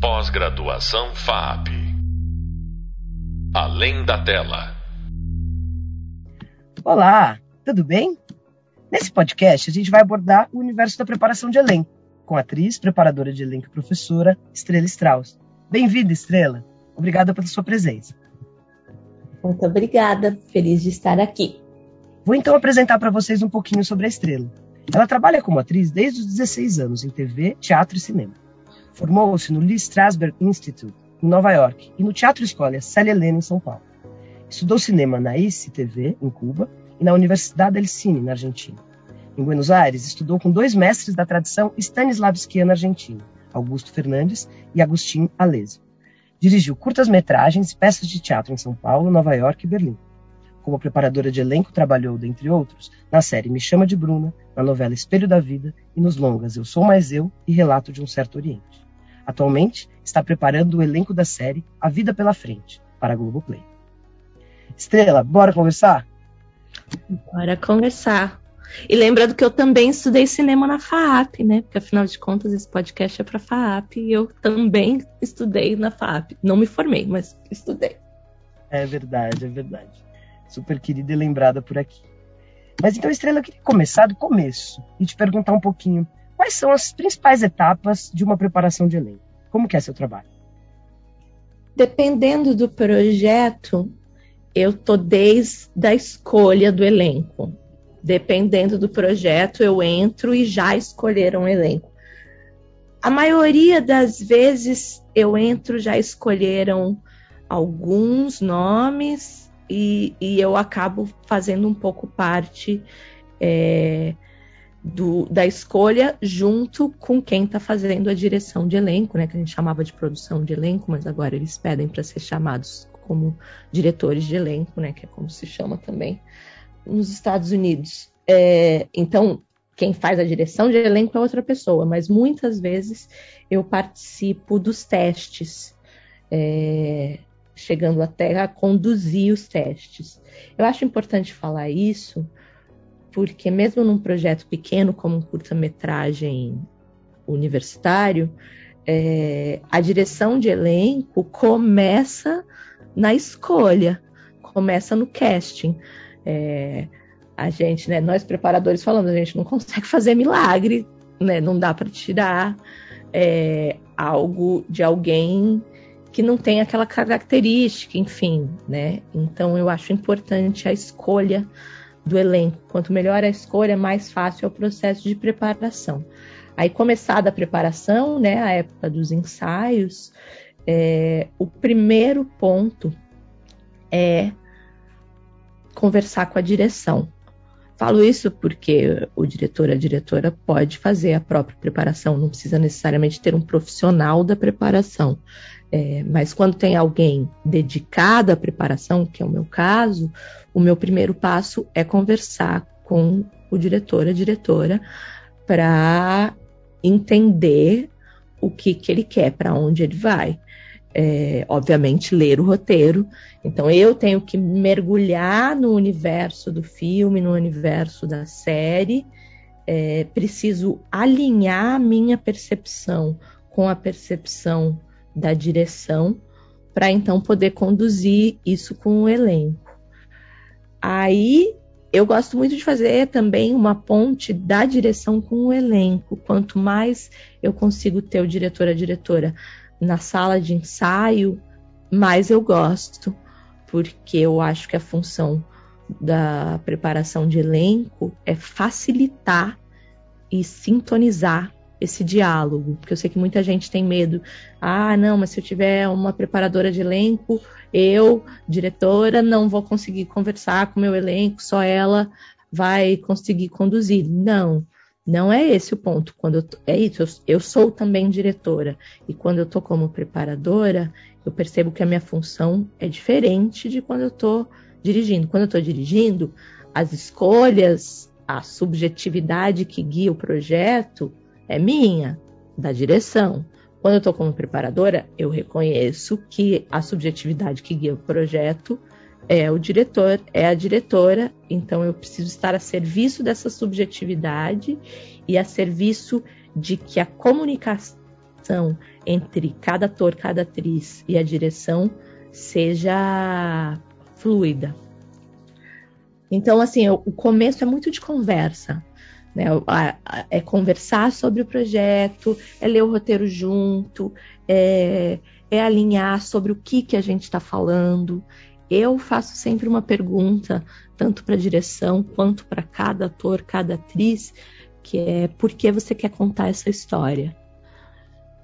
Pós-graduação FAP. Além da tela. Olá, tudo bem? Nesse podcast a gente vai abordar o universo da preparação de elenco com a atriz, preparadora de elenco e professora Estrela Strauss. Bem-vinda, Estrela. Obrigada pela sua presença. Muito obrigada, feliz de estar aqui. Vou então apresentar para vocês um pouquinho sobre a Estrela. Ela trabalha como atriz desde os 16 anos em TV, teatro e cinema. Formou-se no Lee Strasberg Institute, em Nova York, e no Teatro Escola Célia Helena, em São Paulo. Estudou cinema na ICTV, em Cuba, e na Universidade del Cine, na Argentina. Em Buenos Aires, estudou com dois mestres da tradição stanislavskiana argentina, Augusto Fernandes e Agustin Alesio. Dirigiu curtas-metragens e peças de teatro em São Paulo, Nova York e Berlim. Como preparadora de elenco, trabalhou, dentre outros, na série Me Chama de Bruna, na novela Espelho da Vida e nos longas Eu Sou Mais Eu e Relato de um Certo Oriente. Atualmente, está preparando o elenco da série A Vida pela Frente, para a Globoplay. Estrela, bora conversar? Bora conversar. E lembrando que eu também estudei cinema na FAAP, né? Porque afinal de contas esse podcast é para FAAP e eu também estudei na FAAP. Não me formei, mas estudei. É verdade, é verdade. Super querida e lembrada por aqui. Mas então, Estrela, eu queria começar do começo e te perguntar um pouquinho quais são as principais etapas de uma preparação de elenco. Como que é seu trabalho? Dependendo do projeto, eu tô desde a escolha do elenco. Dependendo do projeto, eu entro e já escolheram um elenco. A maioria das vezes eu entro já escolheram alguns nomes e, e eu acabo fazendo um pouco parte é, do, da escolha junto com quem está fazendo a direção de elenco, né? Que a gente chamava de produção de elenco, mas agora eles pedem para ser chamados como diretores de elenco, né? Que é como se chama também nos Estados Unidos. É, então, quem faz a direção de elenco é outra pessoa, mas muitas vezes eu participo dos testes, é, chegando até a conduzir os testes. Eu acho importante falar isso, porque mesmo num projeto pequeno como um curta-metragem universitário, é, a direção de elenco começa na escolha, começa no casting. É, a gente, né, nós preparadores falando, a gente não consegue fazer milagre, né, não dá para tirar é, algo de alguém que não tem aquela característica, enfim, né? Então eu acho importante a escolha do elenco. Quanto melhor a escolha, mais fácil é o processo de preparação. Aí, começada a preparação, né, a época dos ensaios, é, o primeiro ponto é conversar com a direção. Falo isso porque o diretor, a diretora pode fazer a própria preparação, não precisa necessariamente ter um profissional da preparação. É, mas quando tem alguém dedicado à preparação, que é o meu caso, o meu primeiro passo é conversar com o diretor, a diretora, para entender o que, que ele quer, para onde ele vai é, obviamente, ler o roteiro. Então, eu tenho que mergulhar no universo do filme, no universo da série. É, preciso alinhar a minha percepção com a percepção da direção, para então poder conduzir isso com o elenco. Aí eu gosto muito de fazer também uma ponte da direção com o elenco. Quanto mais eu consigo ter o diretor, a diretora na sala de ensaio, mais eu gosto, porque eu acho que a função da preparação de elenco é facilitar e sintonizar esse diálogo, porque eu sei que muita gente tem medo. Ah, não, mas se eu tiver uma preparadora de elenco, eu, diretora, não vou conseguir conversar com meu elenco, só ela vai conseguir conduzir. Não. Não é esse o ponto. Quando eu, é isso, eu, eu sou também diretora e quando eu estou como preparadora, eu percebo que a minha função é diferente de quando eu estou dirigindo. Quando eu estou dirigindo, as escolhas, a subjetividade que guia o projeto é minha, da direção. Quando eu estou como preparadora, eu reconheço que a subjetividade que guia o projeto é o diretor, é a diretora, então eu preciso estar a serviço dessa subjetividade e a serviço de que a comunicação entre cada ator, cada atriz e a direção seja fluida. Então, assim, o começo é muito de conversa. Né? É conversar sobre o projeto, é ler o roteiro junto, é, é alinhar sobre o que, que a gente está falando. Eu faço sempre uma pergunta, tanto para a direção quanto para cada ator, cada atriz, que é por que você quer contar essa história?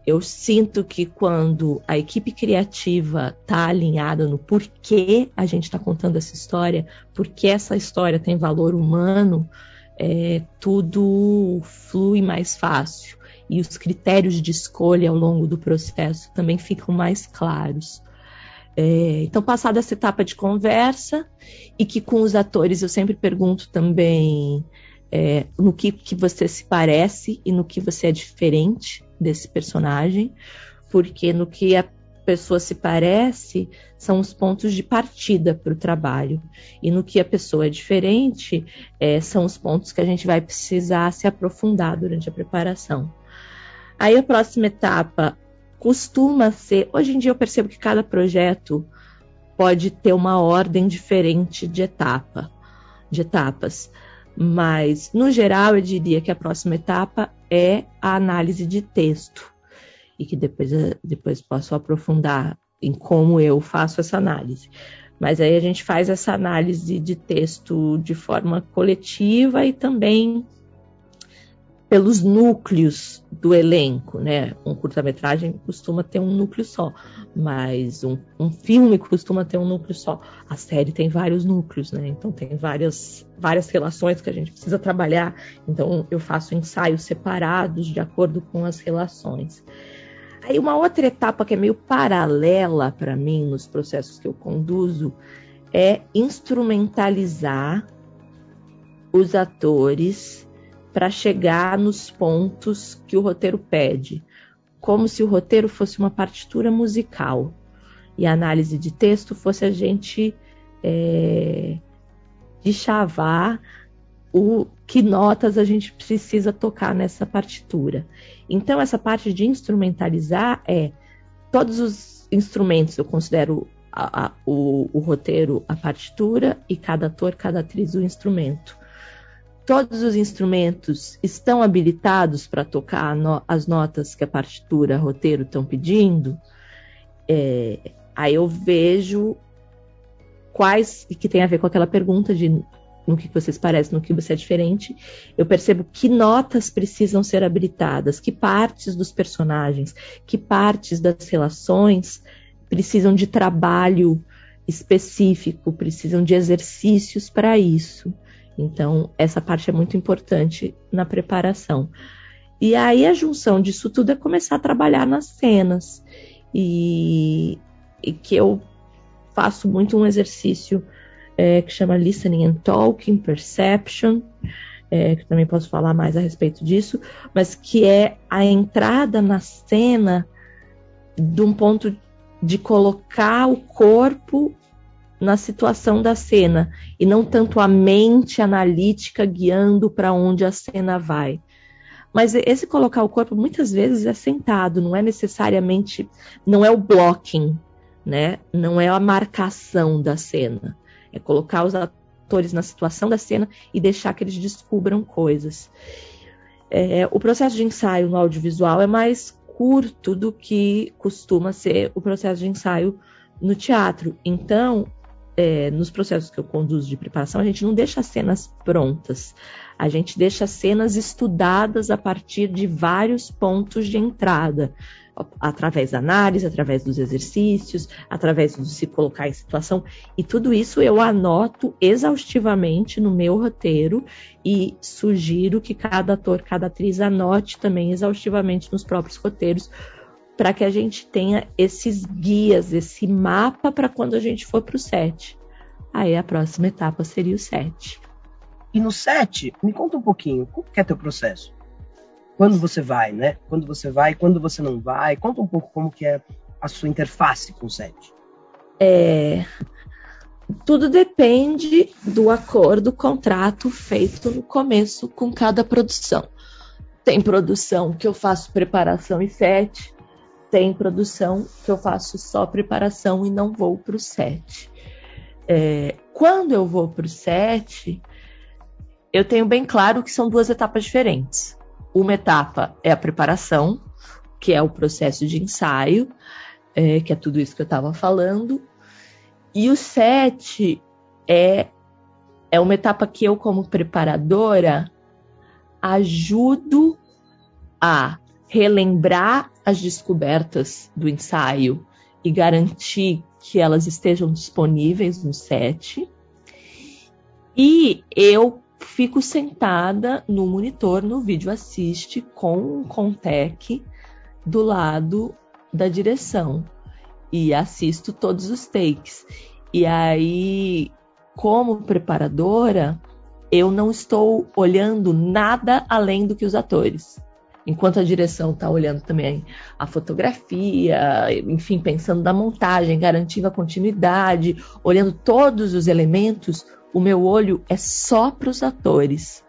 Eu sinto que quando a equipe criativa está alinhada no porquê a gente está contando essa história, porque essa história tem valor humano, é, tudo flui mais fácil e os critérios de escolha ao longo do processo também ficam mais claros. É, então, passada essa etapa de conversa, e que com os atores eu sempre pergunto também é, no que, que você se parece e no que você é diferente desse personagem, porque no que pessoa se parece são os pontos de partida para o trabalho, e no que a pessoa é diferente é, são os pontos que a gente vai precisar se aprofundar durante a preparação. Aí a próxima etapa costuma ser. Hoje em dia eu percebo que cada projeto pode ter uma ordem diferente de etapa, de etapas. Mas, no geral, eu diria que a próxima etapa é a análise de texto. E que depois, depois posso aprofundar em como eu faço essa análise. Mas aí a gente faz essa análise de texto de forma coletiva e também pelos núcleos do elenco, né? Um curta-metragem costuma ter um núcleo só, mas um, um, filme costuma ter um núcleo só. A série tem vários núcleos, né? Então tem várias, várias relações que a gente precisa trabalhar. Então eu faço ensaios separados de acordo com as relações. Aí uma outra etapa que é meio paralela para mim nos processos que eu conduzo é instrumentalizar os atores para chegar nos pontos que o roteiro pede, como se o roteiro fosse uma partitura musical e a análise de texto fosse a gente é, chavar o que notas a gente precisa tocar nessa partitura. Então, essa parte de instrumentalizar é todos os instrumentos, eu considero a, a, o, o, roteiro a partitura e cada ator, cada atriz o instrumento todos os instrumentos estão habilitados para tocar no, as notas que a partitura, roteiro estão pedindo, é, aí eu vejo quais, e que tem a ver com aquela pergunta de no que vocês parecem, no que você é diferente, eu percebo que notas precisam ser habilitadas, que partes dos personagens, que partes das relações precisam de trabalho específico, precisam de exercícios para isso. Então, essa parte é muito importante na preparação. E aí, a junção disso tudo é começar a trabalhar nas cenas. E, e que eu faço muito um exercício é, que chama Listening and Talking, Perception, é, que também posso falar mais a respeito disso, mas que é a entrada na cena de um ponto de colocar o corpo na situação da cena e não tanto a mente analítica guiando para onde a cena vai. Mas esse colocar o corpo muitas vezes é sentado, não é necessariamente, não é o blocking, né? Não é a marcação da cena. É colocar os atores na situação da cena e deixar que eles descubram coisas. É, o processo de ensaio no audiovisual é mais curto do que costuma ser o processo de ensaio no teatro. Então, é, nos processos que eu conduzo de preparação, a gente não deixa as cenas prontas. A gente deixa as cenas estudadas a partir de vários pontos de entrada, através da análise, através dos exercícios, através de se colocar em situação. E tudo isso eu anoto exaustivamente no meu roteiro e sugiro que cada ator, cada atriz anote também exaustivamente nos próprios roteiros, para que a gente tenha esses guias, esse mapa para quando a gente for para o set. Aí a próxima etapa seria o set. E no set, me conta um pouquinho, como que é teu processo? Quando você vai, né? Quando você vai, quando você não vai? Conta um pouco como que é a sua interface com o set. É, tudo depende do acordo, contrato feito no começo com cada produção. Tem produção que eu faço preparação e set, tem produção que eu faço só preparação e não vou para o set. É, quando eu vou para o set, eu tenho bem claro que são duas etapas diferentes. Uma etapa é a preparação, que é o processo de ensaio, é, que é tudo isso que eu estava falando. E o set é, é uma etapa que eu, como preparadora, ajudo a relembrar as descobertas do ensaio e garantir que elas estejam disponíveis no set. E eu fico sentada no monitor, no vídeo assiste, com um Contec do lado da direção e assisto todos os takes. E aí, como preparadora, eu não estou olhando nada além do que os atores. Enquanto a direção está olhando também a fotografia, enfim, pensando na montagem, garantindo a continuidade, olhando todos os elementos, o meu olho é só para os atores.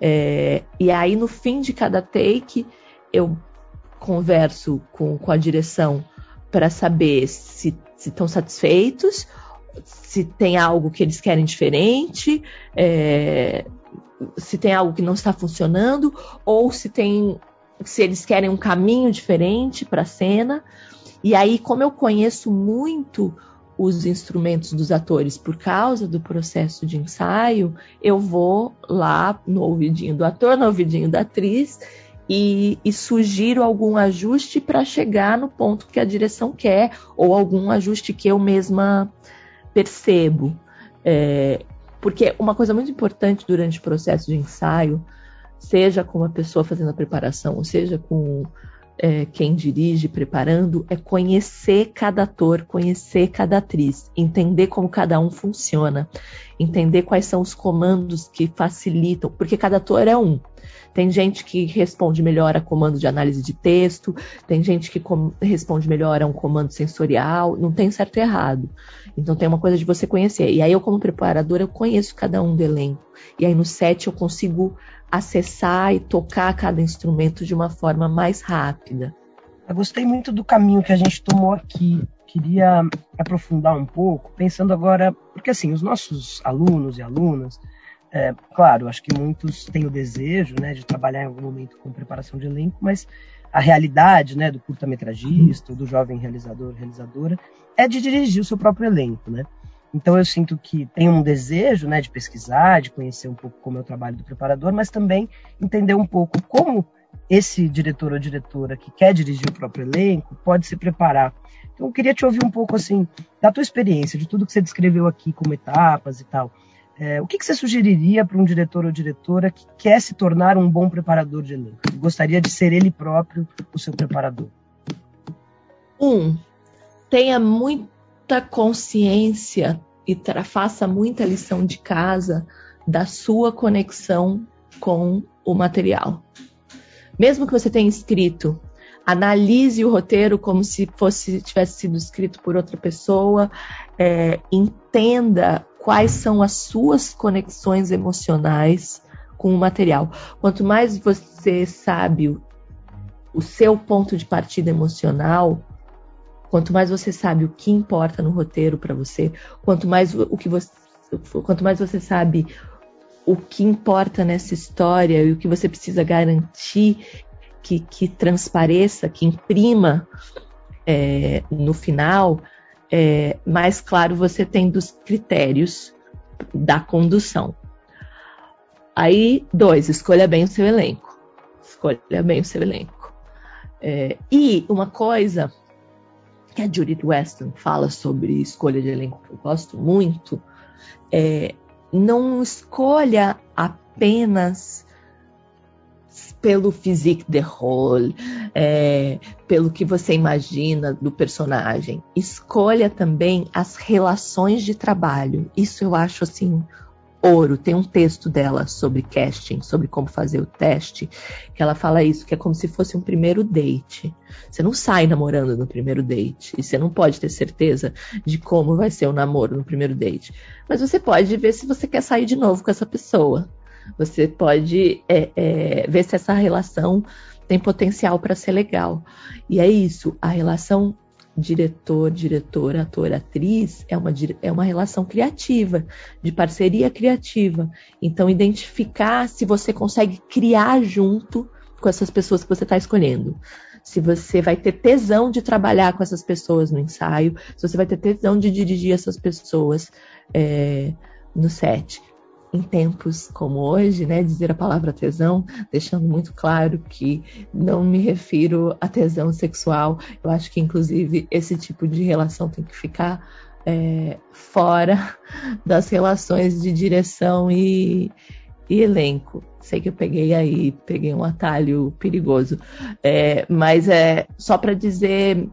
É, e aí, no fim de cada take, eu converso com, com a direção para saber se estão satisfeitos, se tem algo que eles querem diferente, é, se tem algo que não está funcionando, ou se tem se eles querem um caminho diferente para a cena. E aí, como eu conheço muito os instrumentos dos atores por causa do processo de ensaio, eu vou lá no ouvidinho do ator, no ouvidinho da atriz e, e sugiro algum ajuste para chegar no ponto que a direção quer ou algum ajuste que eu mesma percebo. É, porque uma coisa muito importante durante o processo de ensaio, seja com uma pessoa fazendo a preparação, ou seja com é, quem dirige preparando, é conhecer cada ator, conhecer cada atriz, entender como cada um funciona, entender quais são os comandos que facilitam, porque cada ator é um. Tem gente que responde melhor a comando de análise de texto, tem gente que responde melhor a um comando sensorial, não tem certo e errado. Então tem uma coisa de você conhecer. E aí eu, como preparadora, eu conheço cada um do elenco. E aí no set eu consigo acessar e tocar cada instrumento de uma forma mais rápida. Eu gostei muito do caminho que a gente tomou aqui. Queria aprofundar um pouco, pensando agora, porque assim, os nossos alunos e alunas, é, claro, acho que muitos têm o desejo né, de trabalhar em algum momento com preparação de elenco, mas a realidade né, do curta-metragista, do jovem realizador, realizadora, é de dirigir o seu próprio elenco. Né? Então eu sinto que tem um desejo né, de pesquisar, de conhecer um pouco como é o trabalho do preparador, mas também entender um pouco como esse diretor ou diretora que quer dirigir o próprio elenco pode se preparar. Então eu queria te ouvir um pouco assim da tua experiência, de tudo que você descreveu aqui como etapas e tal. É, o que, que, você sugeriria para um diretor ou diretora que quer se tornar um bom preparador de elenco? Gostaria de ser ele próprio o seu preparador? Um, tenha muita consciência e faça muita lição de casa da sua conexão com o material. Mesmo que você tenha escrito, analise o roteiro como se fosse tivesse sido escrito por outra pessoa, é, entenda quais são as suas conexões emocionais com o material. Quanto mais você sabe o, o seu ponto de partida emocional, quanto mais você sabe o que importa no roteiro para você, quanto mais o que você quanto mais você sabe o que importa nessa história e o que você precisa garantir que, que transpareça, que imprima é, no final, é, mais claro você tem dos critérios da condução. Aí, dois, escolha bem o seu elenco. Escolha bem o seu elenco. É, e uma coisa que a Judith Weston fala sobre escolha de elenco que eu gosto muito é não escolha apenas pelo physique de rôle, é, pelo que você imagina do personagem. Escolha também as relações de trabalho. Isso eu acho assim ouro. Tem um texto dela sobre casting, sobre como fazer o teste, que ela fala isso, que é como se fosse um primeiro date. Você não sai namorando no primeiro date. E você não pode ter certeza de como vai ser o namoro no primeiro date. Mas você pode ver se você quer sair de novo com essa pessoa. Você pode é, é, ver se essa relação tem potencial para ser legal. E é isso, a relação diretor, diretor, ator, atriz é uma, é uma relação criativa, de parceria criativa. Então, identificar se você consegue criar junto com essas pessoas que você está escolhendo. Se você vai ter tesão de trabalhar com essas pessoas no ensaio, se você vai ter tesão de dirigir essas pessoas é, no set em tempos como hoje, né, dizer a palavra tesão, deixando muito claro que não me refiro a tesão sexual. Eu acho que, inclusive, esse tipo de relação tem que ficar é, fora das relações de direção e, e, elenco. Sei que eu peguei aí, peguei um atalho perigoso, é, mas é só para dizer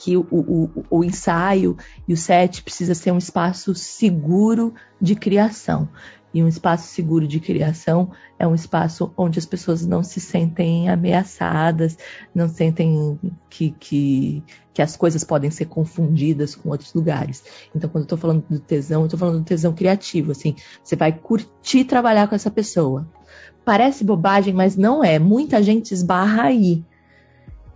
que o, o, o, ensaio e o set precisa ser um espaço seguro de criação. E um espaço seguro de criação é um espaço onde as pessoas não se sentem ameaçadas, não sentem que, que, que as coisas podem ser confundidas com outros lugares. Então, quando eu estou falando do tesão, eu estou falando do tesão criativo. Assim, você vai curtir trabalhar com essa pessoa. Parece bobagem, mas não é. Muita gente esbarra aí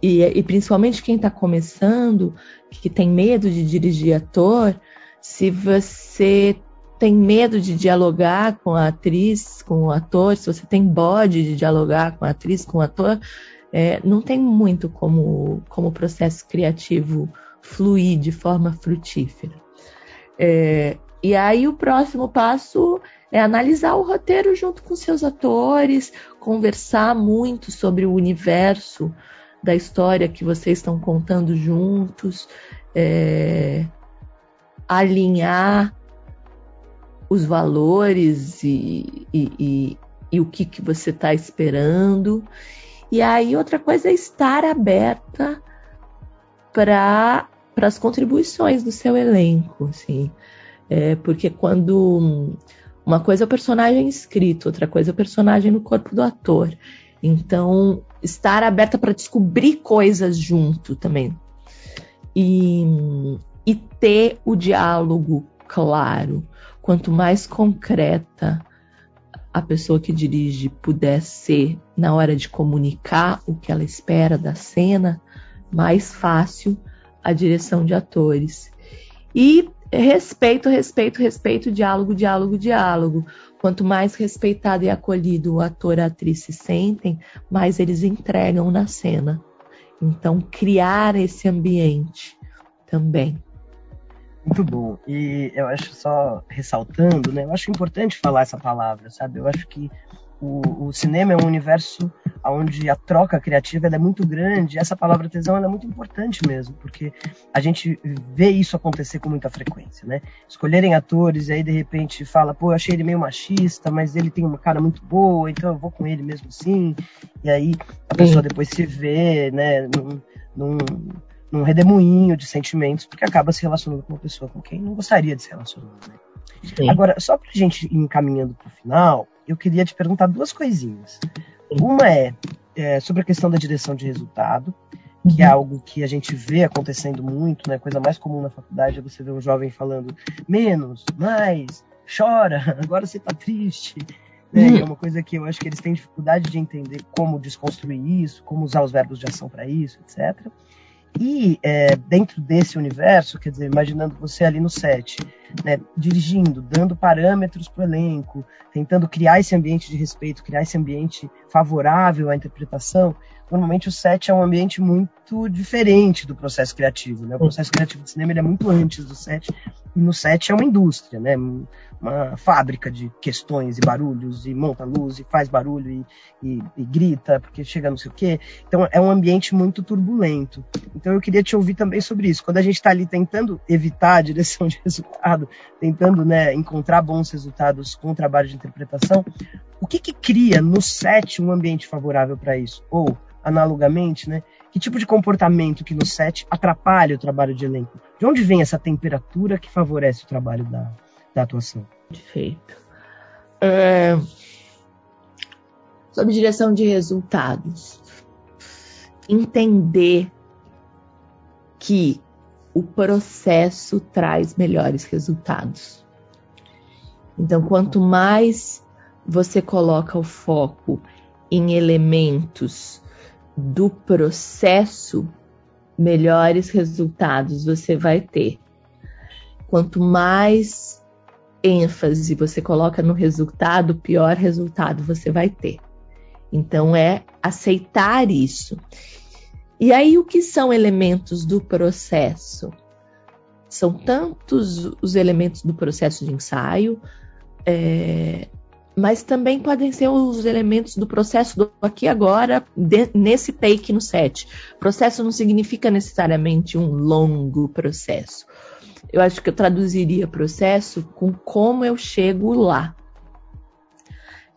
e, e principalmente quem está começando, que tem medo de dirigir ator, se você tem medo de dialogar com a atriz, com o ator, se você tem bode de dialogar com a atriz, com o ator, é, não tem muito como, como o processo criativo fluir de forma frutífera. É, e aí o próximo passo é analisar o roteiro junto com seus atores, conversar muito sobre o universo da história que vocês estão contando juntos, é, alinhar os valores e, e, e, e o que, que você está esperando. E aí, outra coisa é estar aberta para as contribuições do seu elenco. Assim. É, porque quando. Uma coisa é o personagem escrito, outra coisa é o personagem no corpo do ator. Então, estar aberta para descobrir coisas junto também. E, e ter o diálogo claro. Quanto mais concreta a pessoa que dirige puder ser na hora de comunicar o que ela espera da cena, mais fácil a direção de atores. E respeito, respeito, respeito, diálogo, diálogo, diálogo. Quanto mais respeitado e acolhido o ator e a atriz se sentem, mais eles entregam na cena. Então, criar esse ambiente também. Muito bom. E eu acho só ressaltando, né? Eu acho importante falar essa palavra, sabe? Eu acho que o, o cinema é um universo onde a troca criativa é muito grande. essa palavra tesão é muito importante mesmo, porque a gente vê isso acontecer com muita frequência, né? Escolherem atores e aí de repente fala, pô, eu achei ele meio machista, mas ele tem uma cara muito boa, então eu vou com ele mesmo assim. E aí a pessoa depois se vê, né, num, num, num redemoinho de sentimentos, porque acaba se relacionando com uma pessoa com quem não gostaria de se relacionar, né? Sim. Agora, só pra gente ir encaminhando pro final, eu queria te perguntar duas coisinhas. Uma é, é sobre a questão da direção de resultado, que é algo que a gente vê acontecendo muito, né? Coisa mais comum na faculdade é você ver um jovem falando menos, mais, chora, agora você tá triste. Né? É uma coisa que eu acho que eles têm dificuldade de entender como desconstruir isso, como usar os verbos de ação para isso, etc. E é, dentro desse universo, quer dizer, imaginando você ali no set, né, dirigindo, dando parâmetros para o elenco, tentando criar esse ambiente de respeito, criar esse ambiente favorável à interpretação, normalmente o set é um ambiente muito diferente do processo criativo. Né? O processo criativo de cinema é muito antes do set, e no set é uma indústria, né? uma fábrica de questões e barulhos, e monta luz, e faz barulho, e, e, e grita, porque chega não sei o quê. Então é um ambiente muito turbulento. Então eu queria te ouvir também sobre isso. Quando a gente está ali tentando evitar a direção de resultado, tentando né, encontrar bons resultados com o trabalho de interpretação, o que, que cria no set um ambiente favorável para isso? Ou, analogamente, né, que tipo de comportamento que no set atrapalha o trabalho de elenco? De onde vem essa temperatura que favorece o trabalho da, da atuação? Perfeito. É... Sobre direção de resultados. Entender que o processo traz melhores resultados. Então, quanto mais você coloca o foco em elementos do processo, melhores resultados você vai ter. Quanto mais ênfase você coloca no resultado, pior resultado você vai ter. Então é aceitar isso. E aí o que são elementos do processo? São tantos os elementos do processo de ensaio, é, mas também podem ser os elementos do processo do aqui agora, de, nesse take no set. Processo não significa necessariamente um longo processo. Eu acho que eu traduziria processo com como eu chego lá.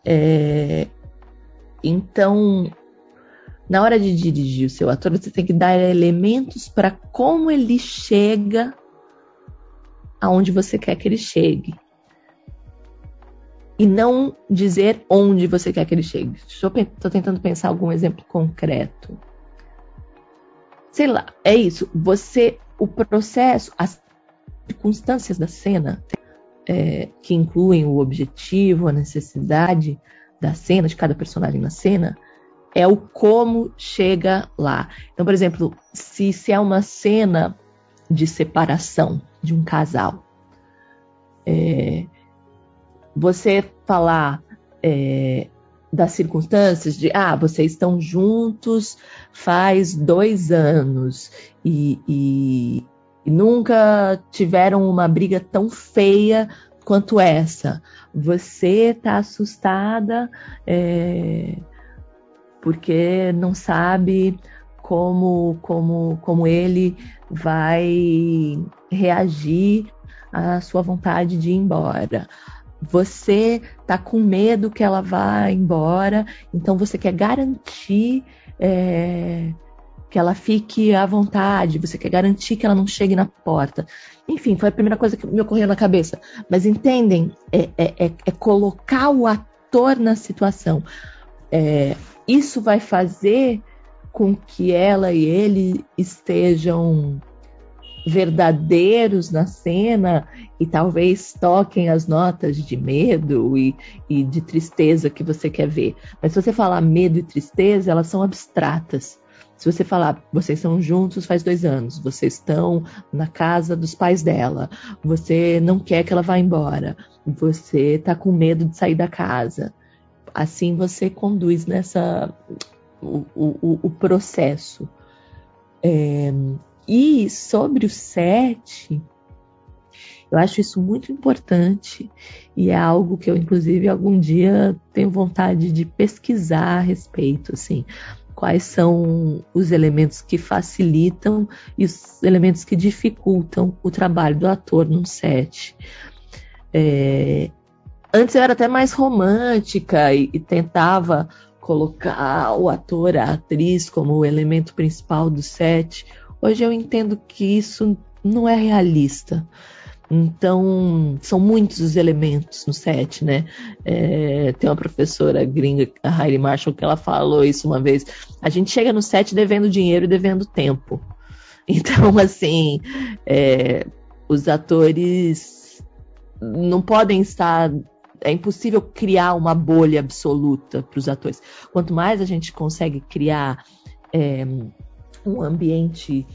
É, então, na hora de dirigir o seu ator, você tem que dar elementos para como ele chega aonde você quer que ele chegue e não dizer onde você quer que ele chegue. Estou tentando pensar algum exemplo concreto. Sei lá, é isso. Você, o processo, as circunstâncias da cena, é, que incluem o objetivo, a necessidade da cena, de cada personagem na cena, é o como chega lá. Então, por exemplo, se, se é uma cena de separação de um casal, é, você falar é, das circunstâncias de ah, vocês estão juntos faz dois anos e, e, e nunca tiveram uma briga tão feia quanto essa. Você está assustada é, porque não sabe como, como, como ele vai reagir à sua vontade de ir embora você tá com medo que ela vá embora, então você quer garantir é, que ela fique à vontade, você quer garantir que ela não chegue na porta. Enfim, foi a primeira coisa que me ocorreu na cabeça. Mas entendem? É, é, é, é colocar o ator na situação. É, isso vai fazer com que ela e ele estejam verdadeiros na cena e talvez toquem as notas de medo e, e, de tristeza que você quer ver. Mas se você falar medo e tristeza, elas são abstratas. Se você falar, vocês são juntos faz dois anos, vocês estão na casa dos pais dela, você não quer que ela vá embora, você está com medo de sair da casa. Assim você conduz nessa o, o, o processo. É, e sobre o set, eu acho isso muito importante e é algo que eu, inclusive, algum dia tenho vontade de pesquisar a respeito, assim, quais são os elementos que facilitam e os elementos que dificultam o trabalho do ator num set. É, antes eu era até mais romântica e, e tentava colocar o ator, a atriz como o elemento principal do set. Hoje eu entendo que isso não é realista. Então, são muitos os elementos no set, né? É, tem uma professora gringa, a Heidi Marshall, que ela falou isso uma vez. A gente chega no set devendo dinheiro e devendo tempo. Então, assim, é, os atores não podem estar. É impossível criar uma bolha absoluta para os atores. Quanto mais a gente consegue criar é, um ambiente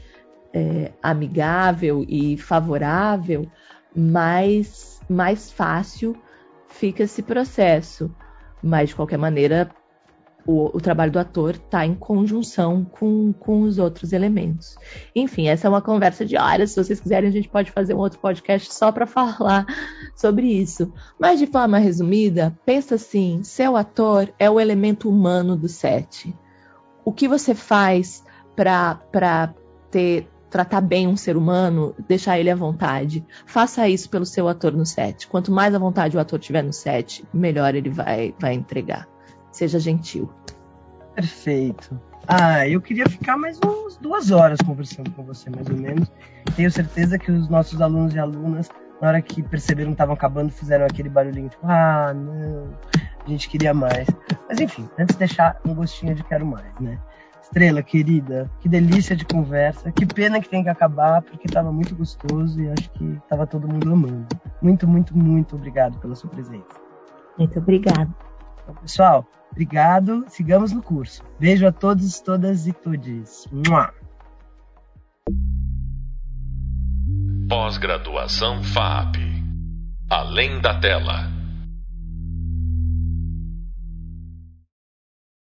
é, amigável e favorável, mais, mais fácil fica esse processo. Mas, de qualquer maneira, o, o trabalho do ator está em conjunção com, com os outros elementos. Enfim, essa é uma conversa de horas. Se vocês quiserem, a gente pode fazer um outro podcast só para falar sobre isso. Mas, de forma resumida, pensa assim: seu ator é o elemento humano do set. O que você faz para ter tratar bem um ser humano, deixar ele à vontade. Faça isso pelo seu ator no set. Quanto mais à vontade o ator tiver no set, melhor ele vai, vai entregar. Seja gentil. Perfeito. Ah, eu queria ficar mais umas duas horas conversando com você, mais ou menos. Tenho certeza que os nossos alunos e alunas, na hora que perceberam que estavam acabando, fizeram aquele barulhinho tipo, ah, não, a gente queria mais. Mas enfim, antes de deixar um gostinho de quero mais, né? estrela, querida. Que delícia de conversa. Que pena que tem que acabar, porque estava muito gostoso e acho que estava todo mundo amando. Muito, muito, muito obrigado pela sua presença. Muito obrigado. Então, pessoal, obrigado. Sigamos no curso. Beijo a todos, todas e todes. Pós-graduação FAP. Além da tela.